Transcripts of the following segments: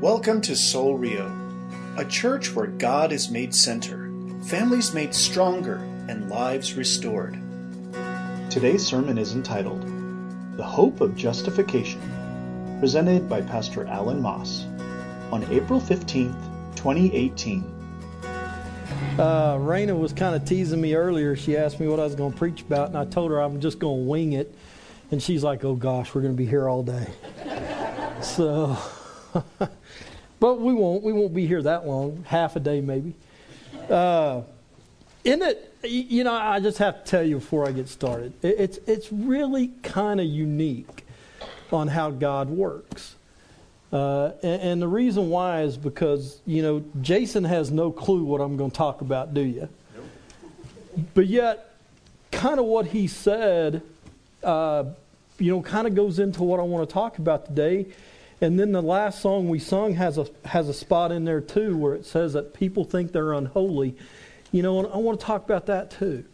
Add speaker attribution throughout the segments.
Speaker 1: Welcome to Soul Rio, a church where God is made center, families made stronger, and lives restored. Today's sermon is entitled The Hope of Justification, presented by Pastor Alan Moss on April 15th, 2018.
Speaker 2: Uh, Raina was kind of teasing me earlier. She asked me what I was going to preach about, and I told her I'm just going to wing it. And she's like, oh gosh, we're going to be here all day. so, but we won't. We won't be here that long, half a day maybe. Uh, in it, you know, I just have to tell you before I get started, it's, it's really kind of unique on how God works. Uh, and, and, the reason why is because, you know, Jason has no clue what I'm going to talk about, do you? Nope. But yet, kind of what he said, uh, you know, kind of goes into what I want to talk about today. And then the last song we sung has a, has a spot in there, too, where it says that people think they're unholy. You know, and I want to talk about that, too.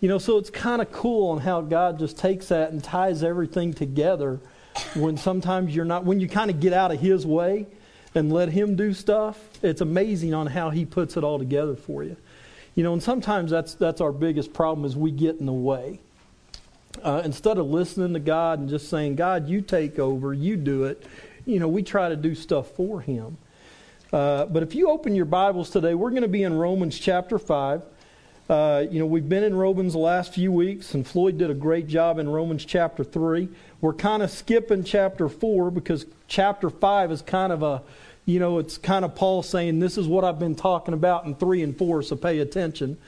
Speaker 2: You know, so it's kind of cool on how God just takes that and ties everything together when sometimes you're not, when you kind of get out of His way and let Him do stuff, it's amazing on how He puts it all together for you. You know, and sometimes that's, that's our biggest problem is we get in the way. Uh, instead of listening to God and just saying, God, you take over, you do it, you know, we try to do stuff for Him. Uh, but if you open your Bibles today, we're going to be in Romans chapter 5. Uh, you know, we've been in Romans the last few weeks, and Floyd did a great job in Romans chapter 3. We're kind of skipping chapter 4 because chapter 5 is kind of a, you know, it's kind of Paul saying, This is what I've been talking about in 3 and 4, so pay attention.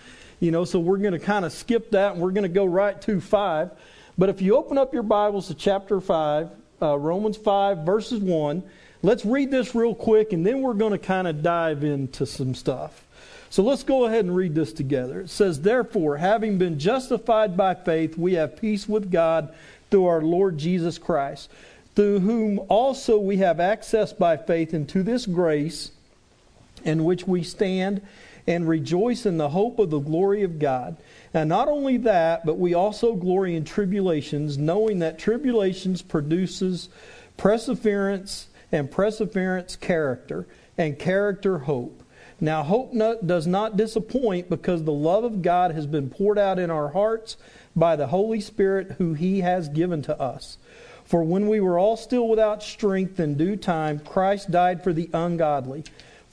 Speaker 2: You know, so we're going to kind of skip that and we're going to go right to 5. But if you open up your Bibles to chapter 5, uh, Romans 5, verses 1, let's read this real quick and then we're going to kind of dive into some stuff. So let's go ahead and read this together. It says, Therefore, having been justified by faith, we have peace with God through our Lord Jesus Christ, through whom also we have access by faith into this grace in which we stand and rejoice in the hope of the glory of God. And not only that, but we also glory in tribulations, knowing that tribulations produces perseverance, and perseverance character, and character hope. Now, hope not, does not disappoint because the love of God has been poured out in our hearts by the Holy Spirit who He has given to us. For when we were all still without strength in due time, Christ died for the ungodly.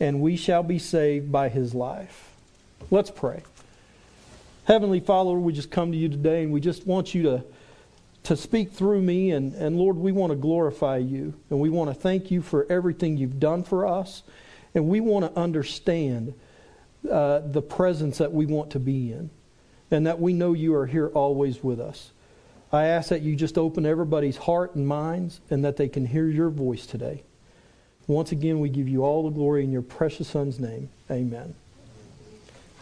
Speaker 2: and we shall be saved by his life. Let's pray. Heavenly Father, we just come to you today and we just want you to, to speak through me. And, and Lord, we want to glorify you. And we want to thank you for everything you've done for us. And we want to understand uh, the presence that we want to be in and that we know you are here always with us. I ask that you just open everybody's heart and minds and that they can hear your voice today. Once again, we give you all the glory in your precious Son's name. Amen.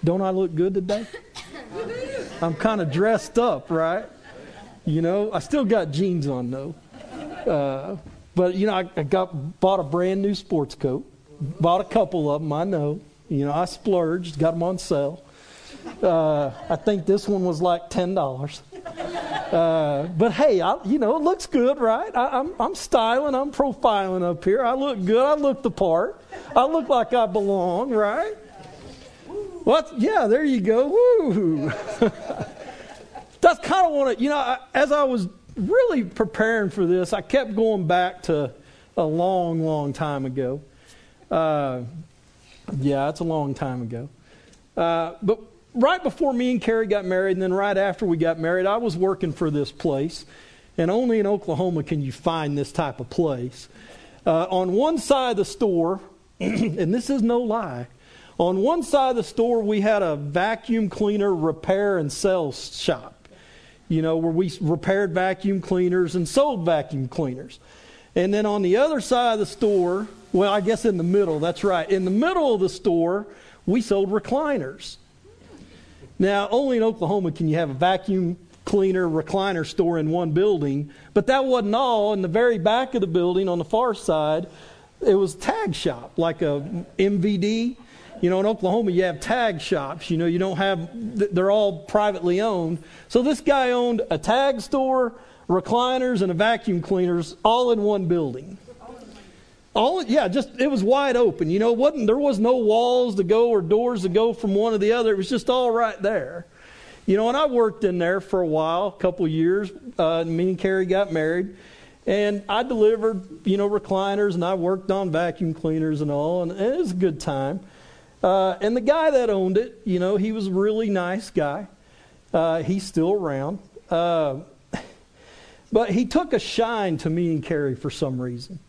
Speaker 2: Don't I look good today? I'm kind of dressed up, right? You know, I still got jeans on though. Uh, but you know, I, I got bought a brand new sports coat. Bought a couple of them, I know. You know, I splurged, got them on sale. Uh, I think this one was like ten dollars. Uh, but hey, I, you know, it looks good, right? I, am I'm, I'm styling, I'm profiling up here. I look good. I look the part. I look like I belong, right? What? Yeah, there you go. Woo! That's kind of what it. You know, I, as I was really preparing for this, I kept going back to a long, long time ago. Uh, yeah, it's a long time ago. Uh, but right before me and Carrie got married, and then right after we got married, I was working for this place. And only in Oklahoma can you find this type of place. Uh, on one side of the store, and this is no lie, on one side of the store, we had a vacuum cleaner repair and sell shop, you know, where we repaired vacuum cleaners and sold vacuum cleaners. And then on the other side of the store, Well, I guess in the middle, that's right. In the middle of the store, we sold recliners. Now, only in Oklahoma can you have a vacuum cleaner recliner store in one building, but that wasn't all. In the very back of the building on the far side, it was tag shop, like a MVD. You know, in Oklahoma, you have tag shops. You know, you don't have, they're all privately owned. So this guy owned a tag store, recliners, and a vacuum cleaners all in one building. All yeah, just it was wide open. You know, wasn't there was no walls to go or doors to go from one to the other. It was just all right there. You know, and I worked in there for a while, a couple years. Uh, me and Carrie got married, and I delivered, you know, recliners, and I worked on vacuum cleaners and all, and it was a good time. Uh, and the guy that owned it, you know, he was a really nice guy. Uh, he's still around. Uh, but he took a shine to me and Carrie for some reason.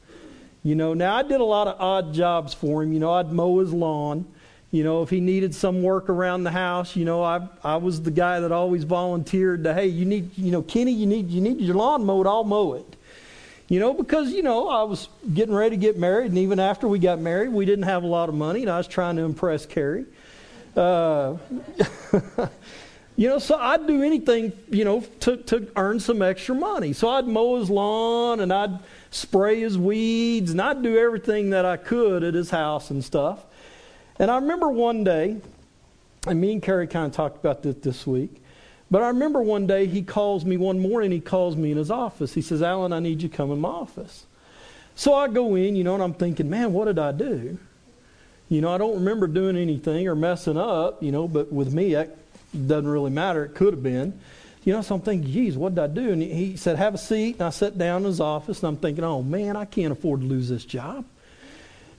Speaker 2: You know, now I did a lot of odd jobs for him. You know, I'd mow his lawn. You know, if he needed some work around the house, you know, I I was the guy that always volunteered to, hey, you need, you know, Kenny, you need you need your lawn mowed, I'll mow it. You know, because you know, I was getting ready to get married, and even after we got married, we didn't have a lot of money, and I was trying to impress Carrie. Uh, You know, so I'd do anything, you know, to, to earn some extra money. So I'd mow his lawn and I'd spray his weeds, and I'd do everything that I could at his house and stuff. And I remember one day, and me and Carrie kind of talked about this this week, but I remember one day he calls me one morning, he calls me in his office. He says, Alan, I need you to come in my office. So I go in, you know, and I'm thinking, man, what did I do? You know, I don't remember doing anything or messing up, you know, but with me, that doesn't really matter. It could have been. You know, so I'm thinking, geez, what did I do? And he said, have a seat. And I sat down in his office, and I'm thinking, oh, man, I can't afford to lose this job.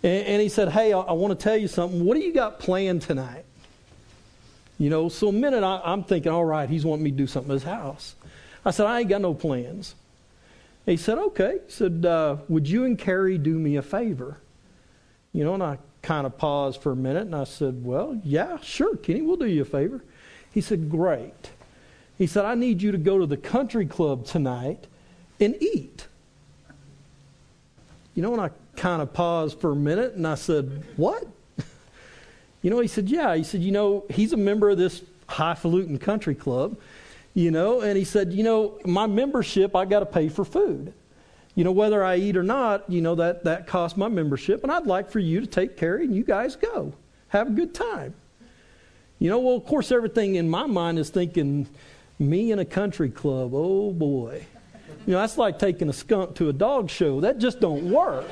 Speaker 2: And, and he said, hey, I, I want to tell you something. What do you got planned tonight? You know, so a minute I, am thinking, all right, he's wanting me to do something at his house. I said, I ain't got no plans. He said, okay. He said, uh, would you and Carrie do me a favor? You know, and I kind of paused for a minute, and I said, well, yeah, sure, Kenny, we'll do you a favor. He said, great. He said, I need you to go to the country club tonight and eat. You know, and I kind of paused for a minute and I said, What? You know, he said, Yeah. He said, You know, he's a member of this highfalutin country club, you know, and he said, You know, my membership, I got to pay for food. You know, whether I eat or not, you know, that, that costs my membership, and I'd like for you to take care and you guys go. Have a good time. You know, well, of course, everything in my mind is thinking, me in a country club, oh boy. You know, that's like taking a skunk to a dog show. That just don't work.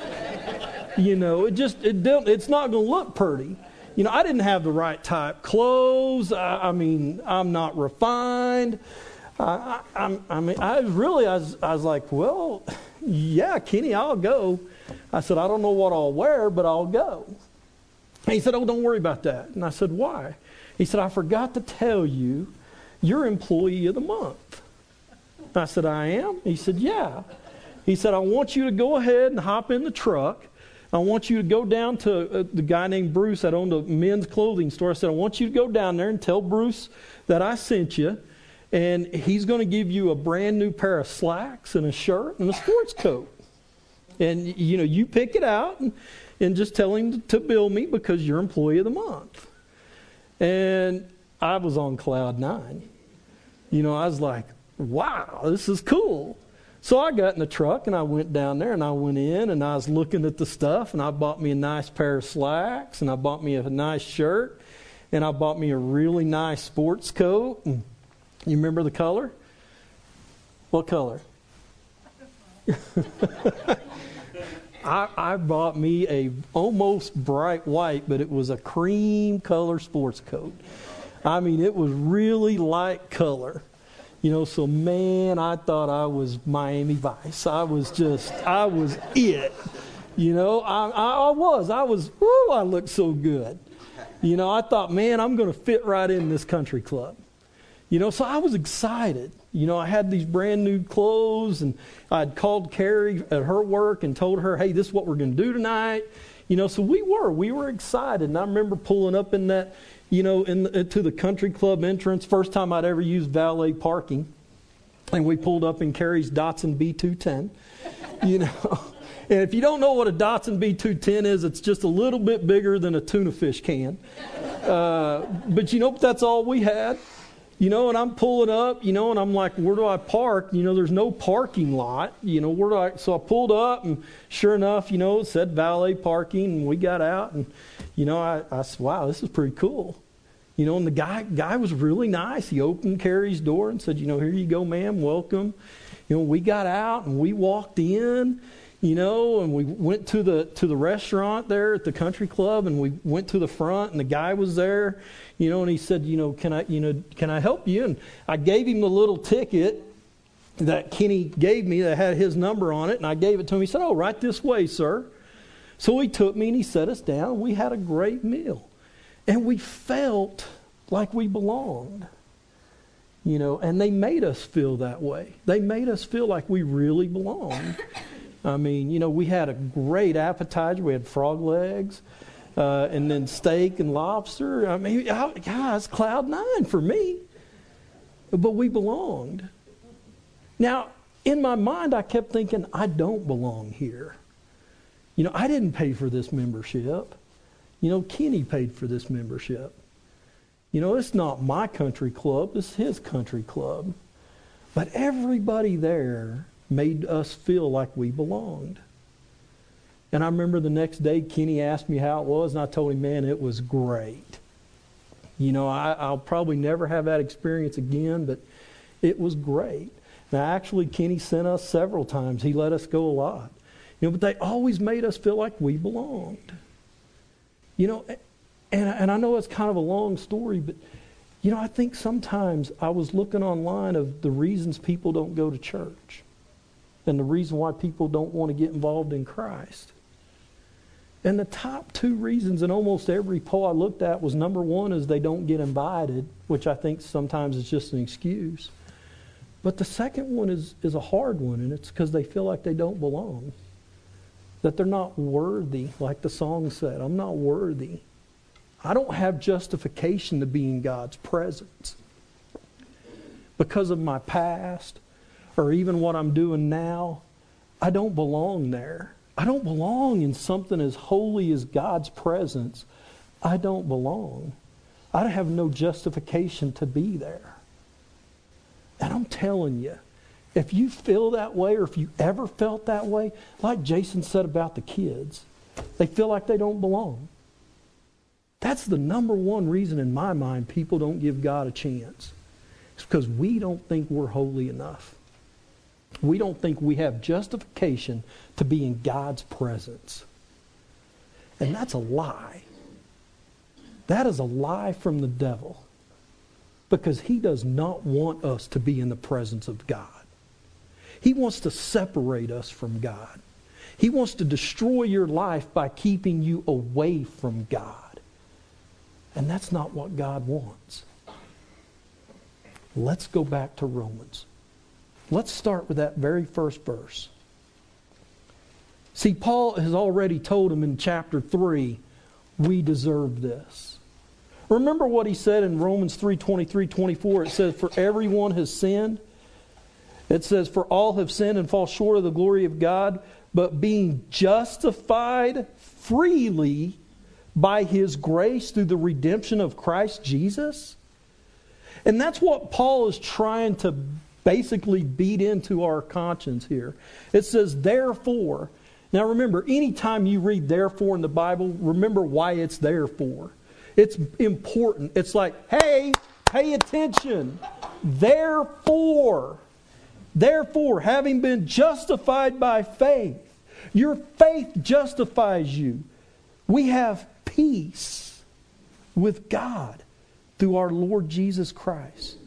Speaker 2: You know, it just it don't, it's not going to look pretty. You know, I didn't have the right type clothes. I, I mean, I'm not refined. I, I, I, mean, I really, I was, I was like, well, yeah, Kenny, I'll go. I said, I don't know what I'll wear, but I'll go. And he said, oh, don't worry about that. And I said, why? He said, I forgot to tell you you're employee of the month. I said, I am? He said, Yeah. He said, I want you to go ahead and hop in the truck. I want you to go down to uh, the guy named Bruce that owned a men's clothing store. I said, I want you to go down there and tell Bruce that I sent you. And he's going to give you a brand new pair of slacks and a shirt and a sports coat. And, you know, you pick it out and, and just tell him to bill me because you're employee of the month. And I was on cloud nine you know, I was like, wow, this is cool. So I got in the truck and I went down there and I went in and I was looking at the stuff and I bought me a nice pair of slacks and I bought me a nice shirt and I bought me a really nice sports coat. And you remember the color? What color? I, I bought me a almost bright white, but it was a cream color sports coat. I mean, it was really light color. You know, so man, I thought I was Miami Vice. I was just, I was it. You know, I, I, was. I was, whoo, I looked so good. You know, I thought, man, I'm going to fit right in this country club. You know, so I was excited. You know, I had these brand new clothes, and I'd called Carrie at her work and told her, hey, this is what we're going to do tonight. You know, so we were. We were excited. And I remember pulling up in that you know, in the, to the country club entrance. First time I'd ever used valet parking. And we pulled up in Carrie's Datsun B210, you know. And if you don't know what a Datsun B210 is, it's just a little bit bigger than a tuna fish can. Uh, but you know, that's all we had. You know, and I'm pulling up, you know, and I'm like, where do I park? You know, there's no parking lot. You know, where do I? So I pulled up, and sure enough, you know, said valet parking, and we got out, and you know, I, I said, wow, this is pretty cool. You know, and the guy guy was really nice. He opened Carrie's door and said, you know, here you go, ma'am, welcome. You know, we got out and we walked in, you know, and we went to the to the restaurant there at the country club and we went to the front and the guy was there, you know, and he said, you know, can I, you know, can I help you? And I gave him the little ticket that Kenny gave me that had his number on it, and I gave it to him. He said, "Oh, right this way, sir." So he took me and he set us down. We had a great meal. And we felt like we belonged. You know, and they made us feel that way. They made us feel like we really belonged. I mean, you know, we had a great appetizer. We had frog legs, uh, and then steak and lobster. I mean, guys, cloud nine for me. But we belonged. Now, in my mind, I kept thinking, I don't belong here. You know, I didn't pay for this membership. You know, Kenny paid for this membership. You know, it's not my country club, it's his country club. But everybody there made us feel like we belonged. And I remember the next day, Kenny asked me how it was, and I told him, man, it was great. You know, I, will probably never have that experience again, but it was great. Now, actually, Kenny sent us several times. He let us go a lot. You know, but they always made us feel like we belonged. You know, and, and I know it's kind of a long story, but, you know, I think sometimes I was looking online of the reasons people don't go to church and the reason why people don't want to get involved in Christ. And the top two reasons in almost every poll I looked at was number one is they don't get invited, which I think sometimes is just an excuse. But the second one is, is a hard one, and it's because they feel like they don't belong that they're not worthy, like the song said. I'm not worthy. I don't have justification to be in God's presence because of my past or even what I'm doing now. I don't belong there. I don't belong in something as holy as God's presence. I don't belong. I have no justification to be there. And I'm telling you, if you feel that way or if you ever felt that way, like Jason said about the kids, they feel like they don't belong. That's the number one reason in my mind people don't give God a chance. It's because we don't think we're holy enough. We don't think we have justification to be in God's presence. And that's a lie. That is a lie from the devil because he does not want us to be in the presence of God. He wants to separate us from God. He wants to destroy your life by keeping you away from God. And that's not what God wants. Let's go back to Romans. Let's start with that very first verse. See, Paul has already told him in chapter 3, we deserve this. Remember what he said in Romans 3 23 24? It says, For everyone has sinned it says, For all have sinned and fall short of the glory of God, but being justified freely by his grace through the redemption of Christ Jesus. And that's what Paul is trying to basically beat into our conscience here. It says, Therefore. Now remember, anytime you read therefore in the Bible, remember why it's there for. It's important. It's like, hey, pay attention. Therefore. Therefore, having been justified by faith, your faith justifies you. We have peace with God through our Lord Jesus Christ.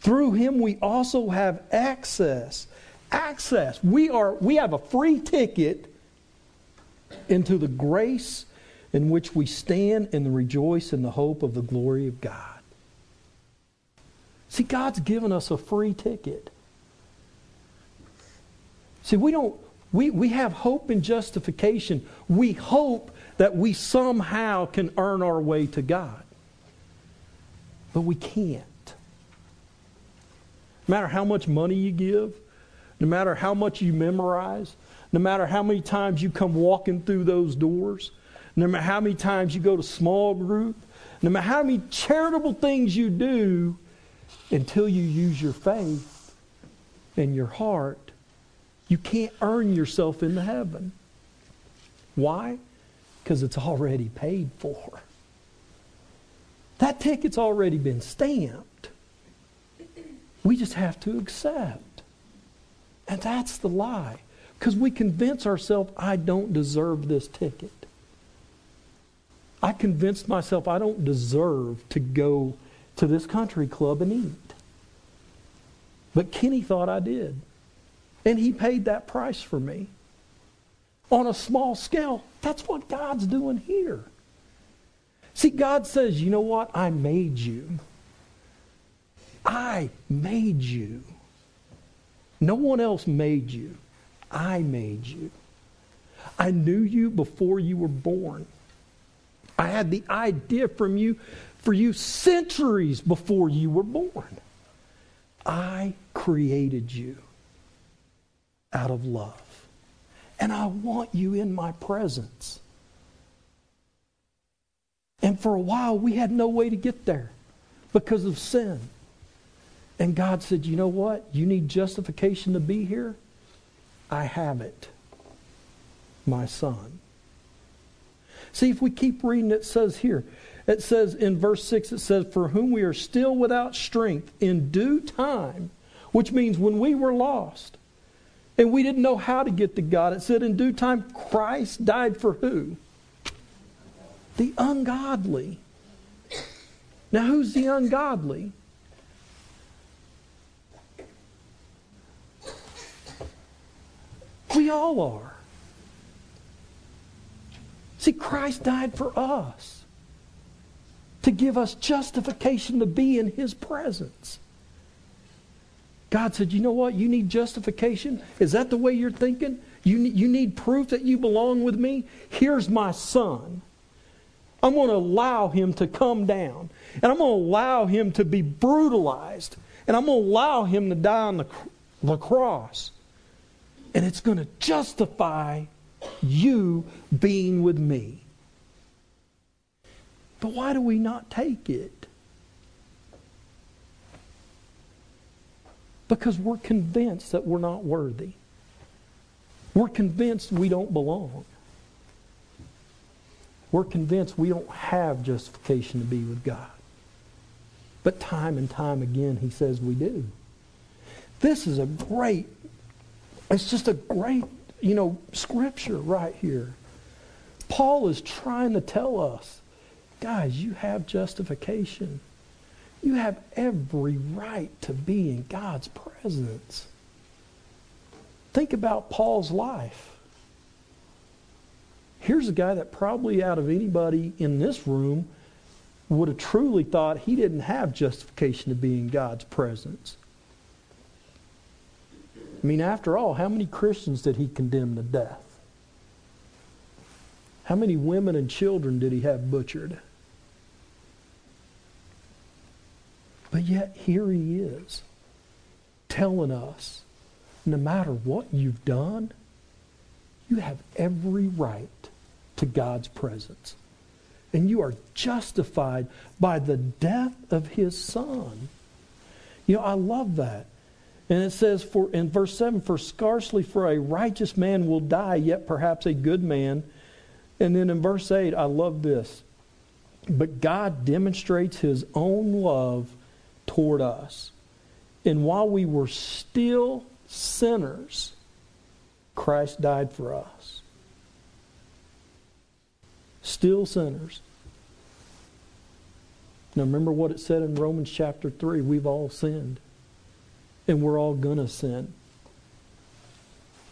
Speaker 2: Through him we also have access. Access. We are we have a free ticket into the grace in which we stand and rejoice in the hope of the glory of God. See, God's given us a free ticket. See, we don't, we, we have hope in justification. We hope that we somehow can earn our way to God. But we can't. No matter how much money you give, no matter how much you memorize, no matter how many times you come walking through those doors, no matter how many times you go to small group, no matter how many charitable things you do, until you use your faith and your heart, you can't earn yourself into heaven. Why? Because it's already paid for. That ticket's already been stamped. We just have to accept. And that's the lie. Because we convince ourselves, I don't deserve this ticket. I convinced myself I don't deserve to go to this country club and eat. But Kenny thought I did. And he paid that price for me. On a small scale, that's what God's doing here. See, God says, you know what? I made you. I made you. No one else made you. I made you. I knew you before you were born. I had the idea from you for you centuries before you were born. I created you out of love. And I want you in my presence. And for a while, we had no way to get there because of sin. And God said, You know what? You need justification to be here? I have it, my son. See, if we keep reading, it says here, it says in verse 6, it says, For whom we are still without strength in due time, which means when we were lost and we didn't know how to get to God, it said, In due time, Christ died for who? The ungodly. Now, who's the ungodly? We all are. See, Christ died for us to give us justification to be in His presence. God said, You know what? You need justification? Is that the way you're thinking? You, you need proof that you belong with me? Here's my son. I'm going to allow him to come down. And I'm going to allow him to be brutalized. And I'm going to allow him to die on the, the cross. And it's going to justify you being with me. But why do we not take it? Because we're convinced that we're not worthy. We're convinced we don't belong. We're convinced we don't have justification to be with God. But time and time again, he says we do. This is a great, it's just a great, you know, scripture right here. Paul is trying to tell us, guys, you have justification. You have every right to be in God's presence. Think about Paul's life. Here's a guy that probably out of anybody in this room would have truly thought he didn't have justification to be in God's presence. I mean, after all, how many Christians did he condemn to death? How many women and children did he have butchered? But yet, here he is, telling us no matter what you've done, you have every right to God's presence. And you are justified by the death of his son. You know, I love that. And it says for in verse 7 for scarcely for a righteous man will die yet perhaps a good man. And then in verse 8 I love this. But God demonstrates his own love toward us. And while we were still sinners, Christ died for us still sinners. Now remember what it said in Romans chapter 3 we've all sinned, and we're all going to sin.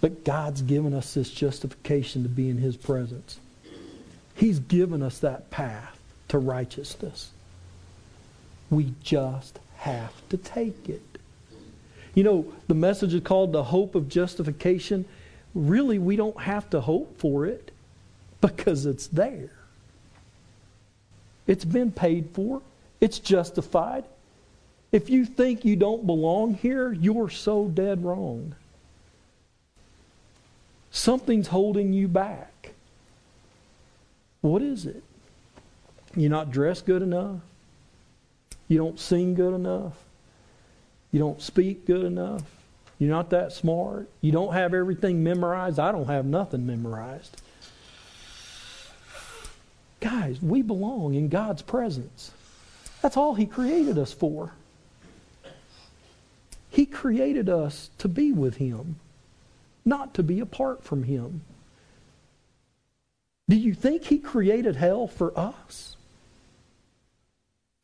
Speaker 2: But God's given us this justification to be in His presence. He's given us that path to righteousness. We just have to take it. You know, the message is called the hope of justification. Really, we don't have to hope for it because it's there. It's been paid for, it's justified. If you think you don't belong here, you're so dead wrong. Something's holding you back. What is it? You're not dressed good enough. You don't sing good enough. You don't speak good enough. You're not that smart. You don't have everything memorized. I don't have nothing memorized. Guys, we belong in God's presence. That's all He created us for. He created us to be with Him, not to be apart from Him. Do you think He created hell for us?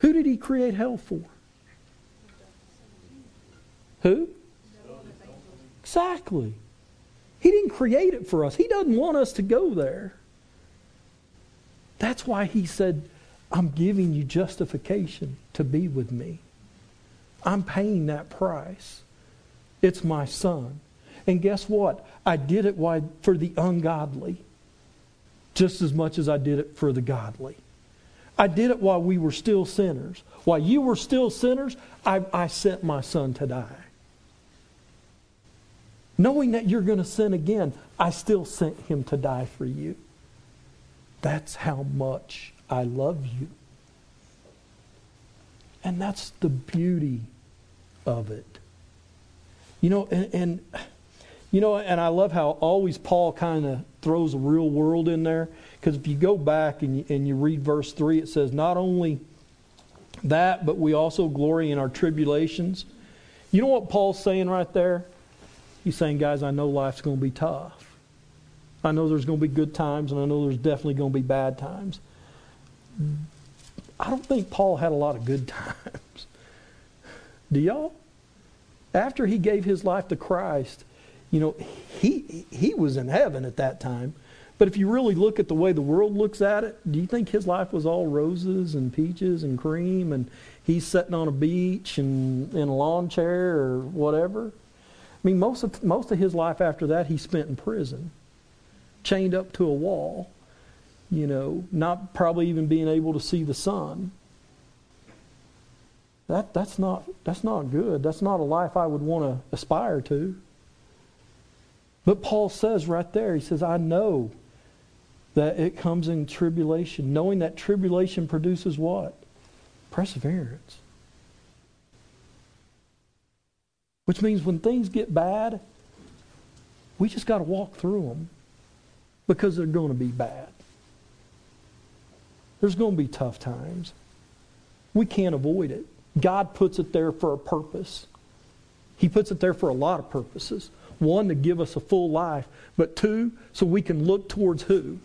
Speaker 2: Who did He create hell for? Who? Exactly. He didn't create it for us. He doesn't want us to go there. That's why he said, I'm giving you justification to be with me. I'm paying that price. It's my son. And guess what? I did it for the ungodly just as much as I did it for the godly. I did it while we were still sinners. While you were still sinners, I, I sent my son to die. Knowing that you're going to sin again, I still sent him to die for you. That's how much I love you. And that's the beauty of it. You know, and, and you know, and I love how always Paul kind of throws a real world in there. Because if you go back and you, and you read verse 3, it says, Not only that, but we also glory in our tribulations. You know what Paul's saying right there? He's saying, Guys, I know life's going to be tough. I know there's going to be good times, and I know there's definitely going to be bad times. I don't think Paul had a lot of good times. Do y'all? After he gave his life to Christ, you know, he he was in heaven at that time. But if you really look at the way the world looks at it, do you think his life was all roses and peaches and cream and he's sitting on a beach and in a lawn chair or whatever? I mean, most of most of his life after that he spent in prison chained up to a wall, you know, not probably even being able to see the sun. That, that's, not, that's not good. That's not a life I would want to aspire to. But Paul says right there, he says, I know that it comes in tribulation, knowing that tribulation produces what? Perseverance. Which means when things get bad, we just got to walk through them because they're going to be bad. There's going to be tough times. We can't avoid it. God puts it there for a purpose. He puts it there for a lot of purposes. One, to give us a full life, but two, so we can look towards who?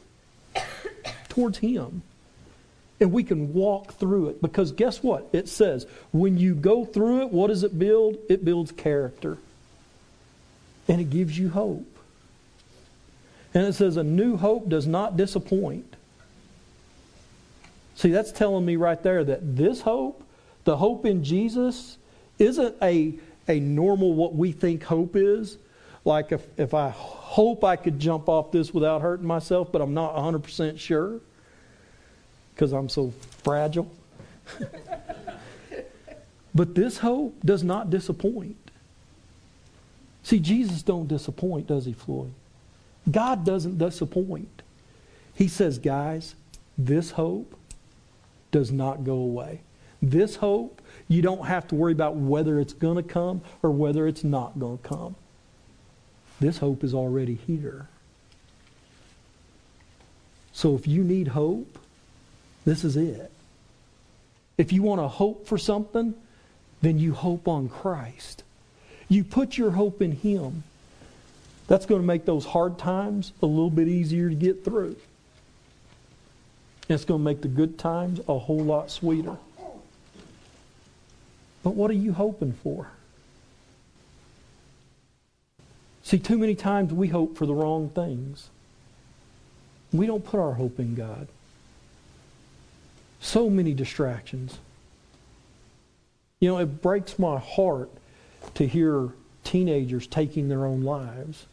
Speaker 2: towards Him. And we can walk through it. Because guess what? It says, when you go through it, what does it build? It builds character. And it gives you hope. And it says, a new hope does not disappoint. See, that's telling me right there that this hope, the hope in Jesus, isn't a, a normal what we think hope is. Like if, if I hope I could jump off this without hurting myself, but I'm not 100% sure because I'm so fragile. but this hope does not disappoint. See, Jesus don't disappoint, does he, Floyd? God doesn't disappoint. He says, guys, this hope does not go away. This hope, you don't have to worry about whether it's going to come or whether it's not going to come. This hope is already here. So if you need hope, this is it. If you want to hope for something, then you hope on Christ. You put your hope in Him. That's going to make those hard times a little bit easier to get through. And it's going to make the good times a whole lot sweeter. But what are you hoping for? See, too many times we hope for the wrong things. We don't put our hope in God. So many distractions. You know, it breaks my heart to hear teenagers taking their own lives.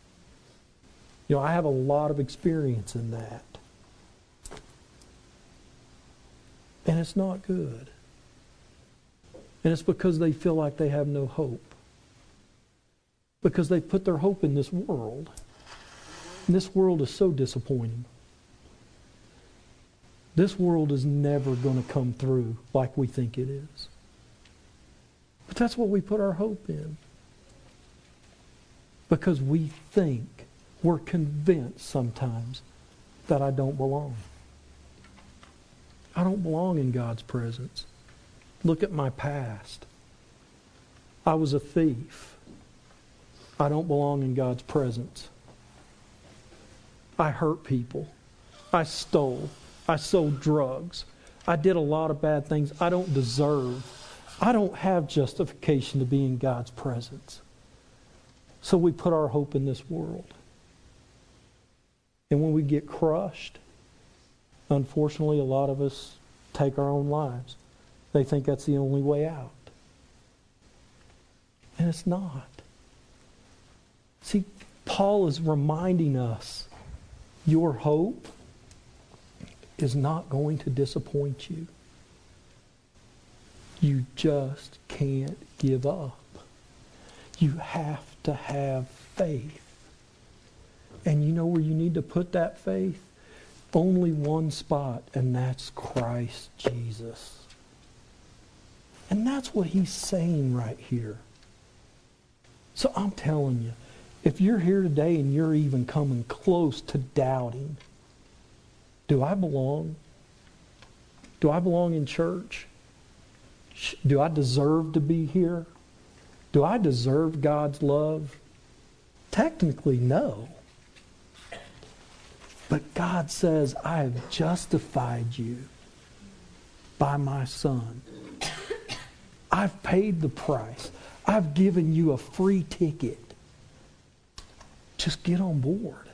Speaker 2: You know, I have a lot of experience in that. And it's not good. And it's because they feel like they have no hope. Because they put their hope in this world. And this world is so disappointing. This world is never going to come through like we think it is. But that's what we put our hope in. Because we think, we're convinced sometimes that I don't belong. I don't belong in God's presence. Look at my past. I was a thief. I don't belong in God's presence. I hurt people. I stole. I sold drugs. I did a lot of bad things I don't deserve. I don't have justification to be in God's presence. So we put our hope in this world. And when we get crushed, unfortunately, a lot of us take our own lives. They think that's the only way out. And it's not. See, Paul is reminding us your hope is not going to disappoint you. You just can't give up. You have to have faith. And you know where you need to put that faith? Only one spot, and that's Christ Jesus. And that's what he's saying right here. So I'm telling you, if you're here today and you're even coming close to doubting, do I belong? Do I belong in church? Do I deserve to be here? Do I deserve God's love? Technically, no. But God says, I have justified you by my Son. I've paid the price. I've given you a free ticket. Just get on board.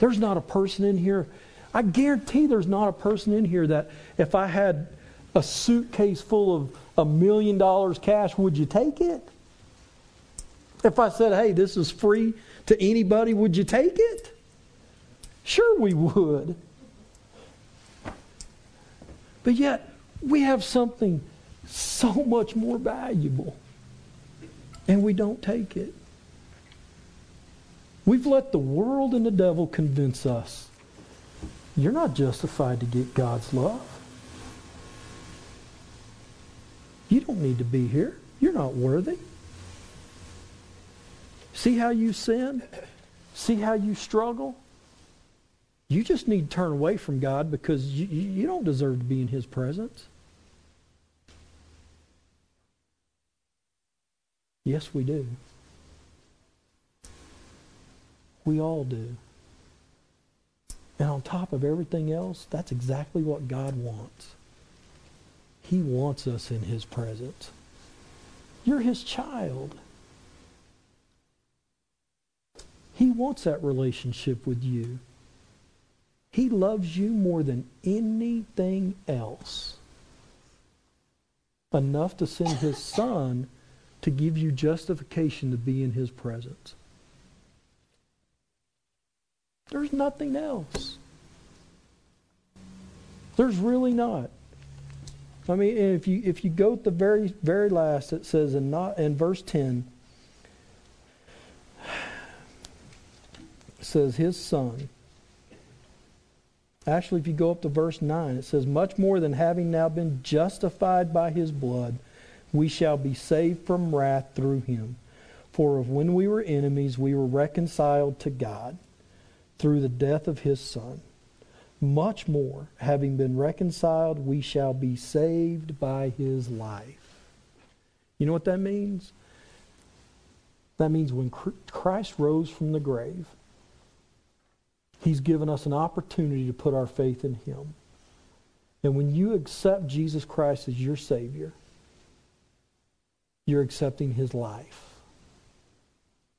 Speaker 2: There's not a person in here, I guarantee there's not a person in here that if I had a suitcase full of a million dollars cash, would you take it? If I said, hey, this is free to anybody, would you take it? Sure, we would. But yet, we have something so much more valuable, and we don't take it. We've let the world and the devil convince us you're not justified to get God's love. You don't need to be here. You're not worthy. See how you sin? See how you struggle? You just need to turn away from God because you, you don't deserve to be in His presence. Yes, we do. We all do. And on top of everything else, that's exactly what God wants. He wants us in His presence. You're His child. He wants that relationship with you. He loves you more than anything else. Enough to send His Son to give you justification to be in His presence. There's nothing else. There's really not. I mean, if you if you go to the very very last, it says in not in verse ten. Says his son. Actually, if you go up to verse 9, it says, Much more than having now been justified by his blood, we shall be saved from wrath through him. For if when we were enemies, we were reconciled to God through the death of his Son. Much more, having been reconciled, we shall be saved by his life. You know what that means? That means when Christ rose from the grave, he's given us an opportunity to put our faith in him. And when you accept Jesus Christ as your Savior, you're accepting his life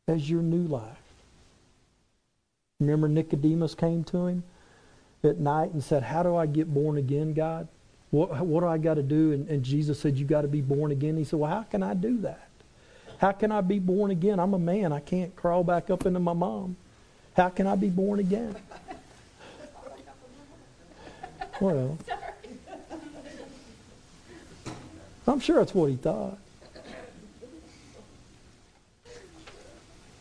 Speaker 2: as your new life. Remember, Nicodemus came to him at night and said, How do I get born again, God? What, what do I got to do? And, and Jesus said, You got to be born again. He said, Well, how can I do that? How can I be born again? I'm a man. I can't crawl back up into my mom. How can I be born again? Well, I'm sure that's what he thought.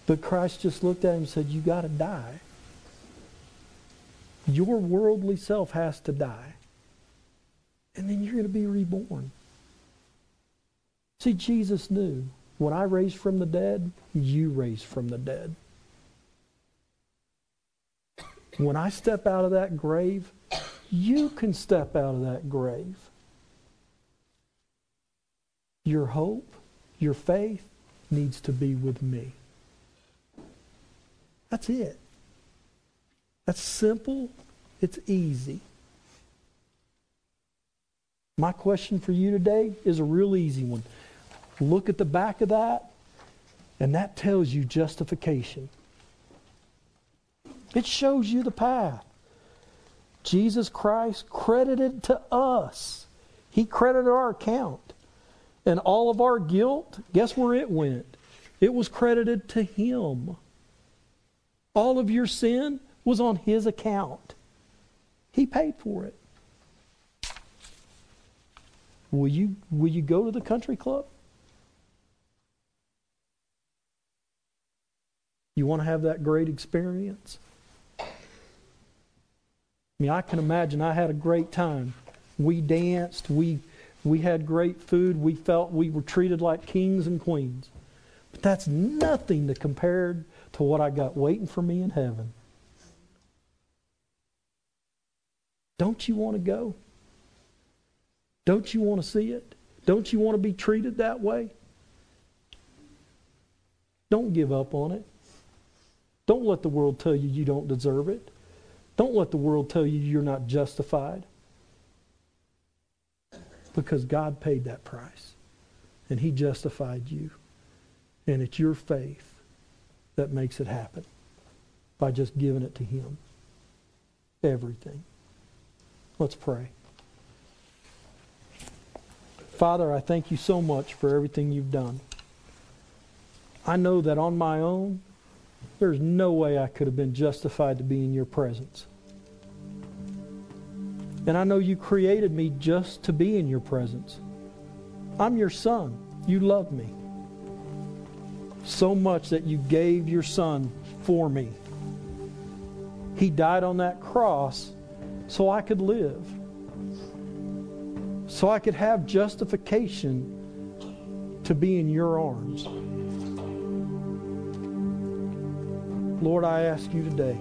Speaker 2: But Christ just looked at him and said, You got to die. Your worldly self has to die. And then you're going to be reborn. See, Jesus knew when I raised from the dead, you raised from the dead. When I step out of that grave, you can step out of that grave. Your hope, your faith needs to be with me. That's it. That's simple. It's easy. My question for you today is a real easy one. Look at the back of that, and that tells you justification. It shows you the path. Jesus Christ credited to us. He credited our account. And all of our guilt, guess where it went? It was credited to Him. All of your sin was on His account. He paid for it. Will you, will you go to the country club? You want to have that great experience? I mean, I can imagine I had a great time. We danced, we, we had great food, we felt we were treated like kings and queens. But that's nothing to compare to what I got waiting for me in heaven. Don't you want to go? Don't you want to see it? Don't you want to be treated that way? Don't give up on it. Don't let the world tell you you don't deserve it. Don't let the world tell you you're not justified. Because God paid that price. And He justified you. And it's your faith that makes it happen by just giving it to Him. Everything. Let's pray. Father, I thank you so much for everything you've done. I know that on my own, there's no way I could have been justified to be in your presence. And I know you created me just to be in your presence. I'm your son. You love me. So much that you gave your son for me. He died on that cross so I could live. So I could have justification to be in your arms. Lord, I ask you today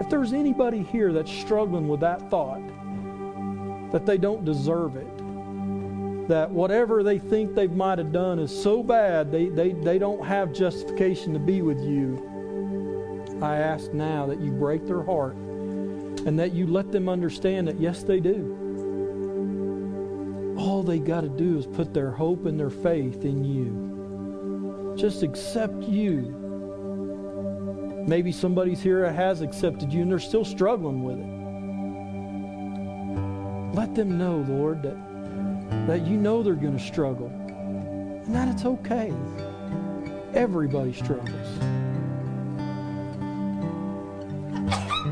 Speaker 2: if there's anybody here that's struggling with that thought, that they don't deserve it, that whatever they think they might have done is so bad they, they, they don't have justification to be with you, I ask now that you break their heart and that you let them understand that yes, they do. All they got to do is put their hope and their faith in you. Just accept you Maybe somebody's here that has accepted you and they're still struggling with it. Let them know, Lord, that, that you know they're going to struggle and that it's okay. Everybody struggles.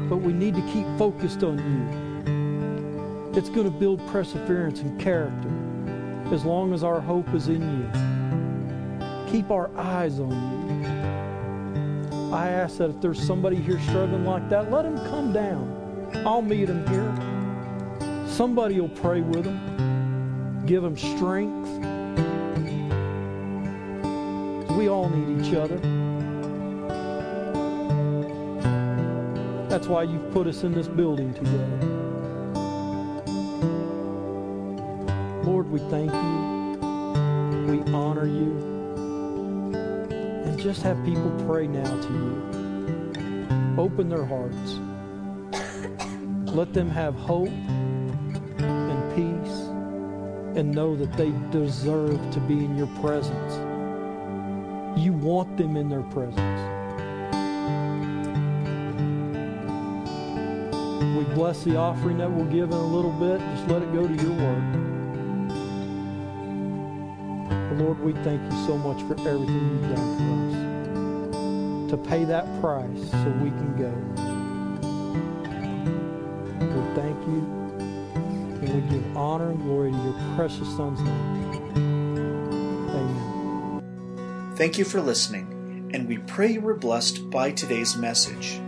Speaker 2: But we need to keep focused on you. It's going to build perseverance and character as long as our hope is in you. Keep our eyes on you. I ask that if there's somebody here struggling like that, let them come down. I'll meet them here. Somebody will pray with them, give them strength. We all need each other. That's why you've put us in this building together. Lord, we thank you. We honor you And just have people pray now to you. Open their hearts. Let them have hope and peace and know that they deserve to be in your presence. You want them in their presence. Bless the offering that we'll give in a little bit. Just let it go to your work. Lord, we thank you so much for everything you've done for us. To pay that price so we can go. We thank you and we give honor and glory to your precious Son's name. Amen.
Speaker 1: Thank you for listening. and we pray you were blessed by today's message.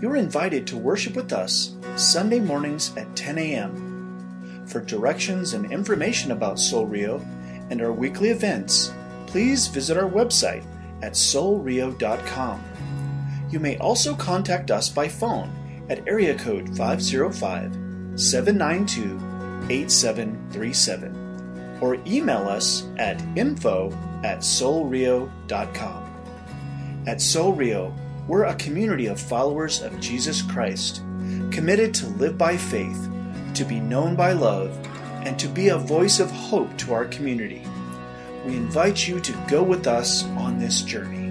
Speaker 1: You are invited to worship with us Sunday mornings at 10 a.m. For directions and information about Soul Rio and our weekly events, please visit our website at soulrio.com. You may also contact us by phone at area code 505 792 8737 or email us at info at soulrio.com. At Soul Rio, we're a community of followers of Jesus Christ, committed to live by faith, to be known by love, and to be a voice of hope to our community. We invite you to go with us on this journey.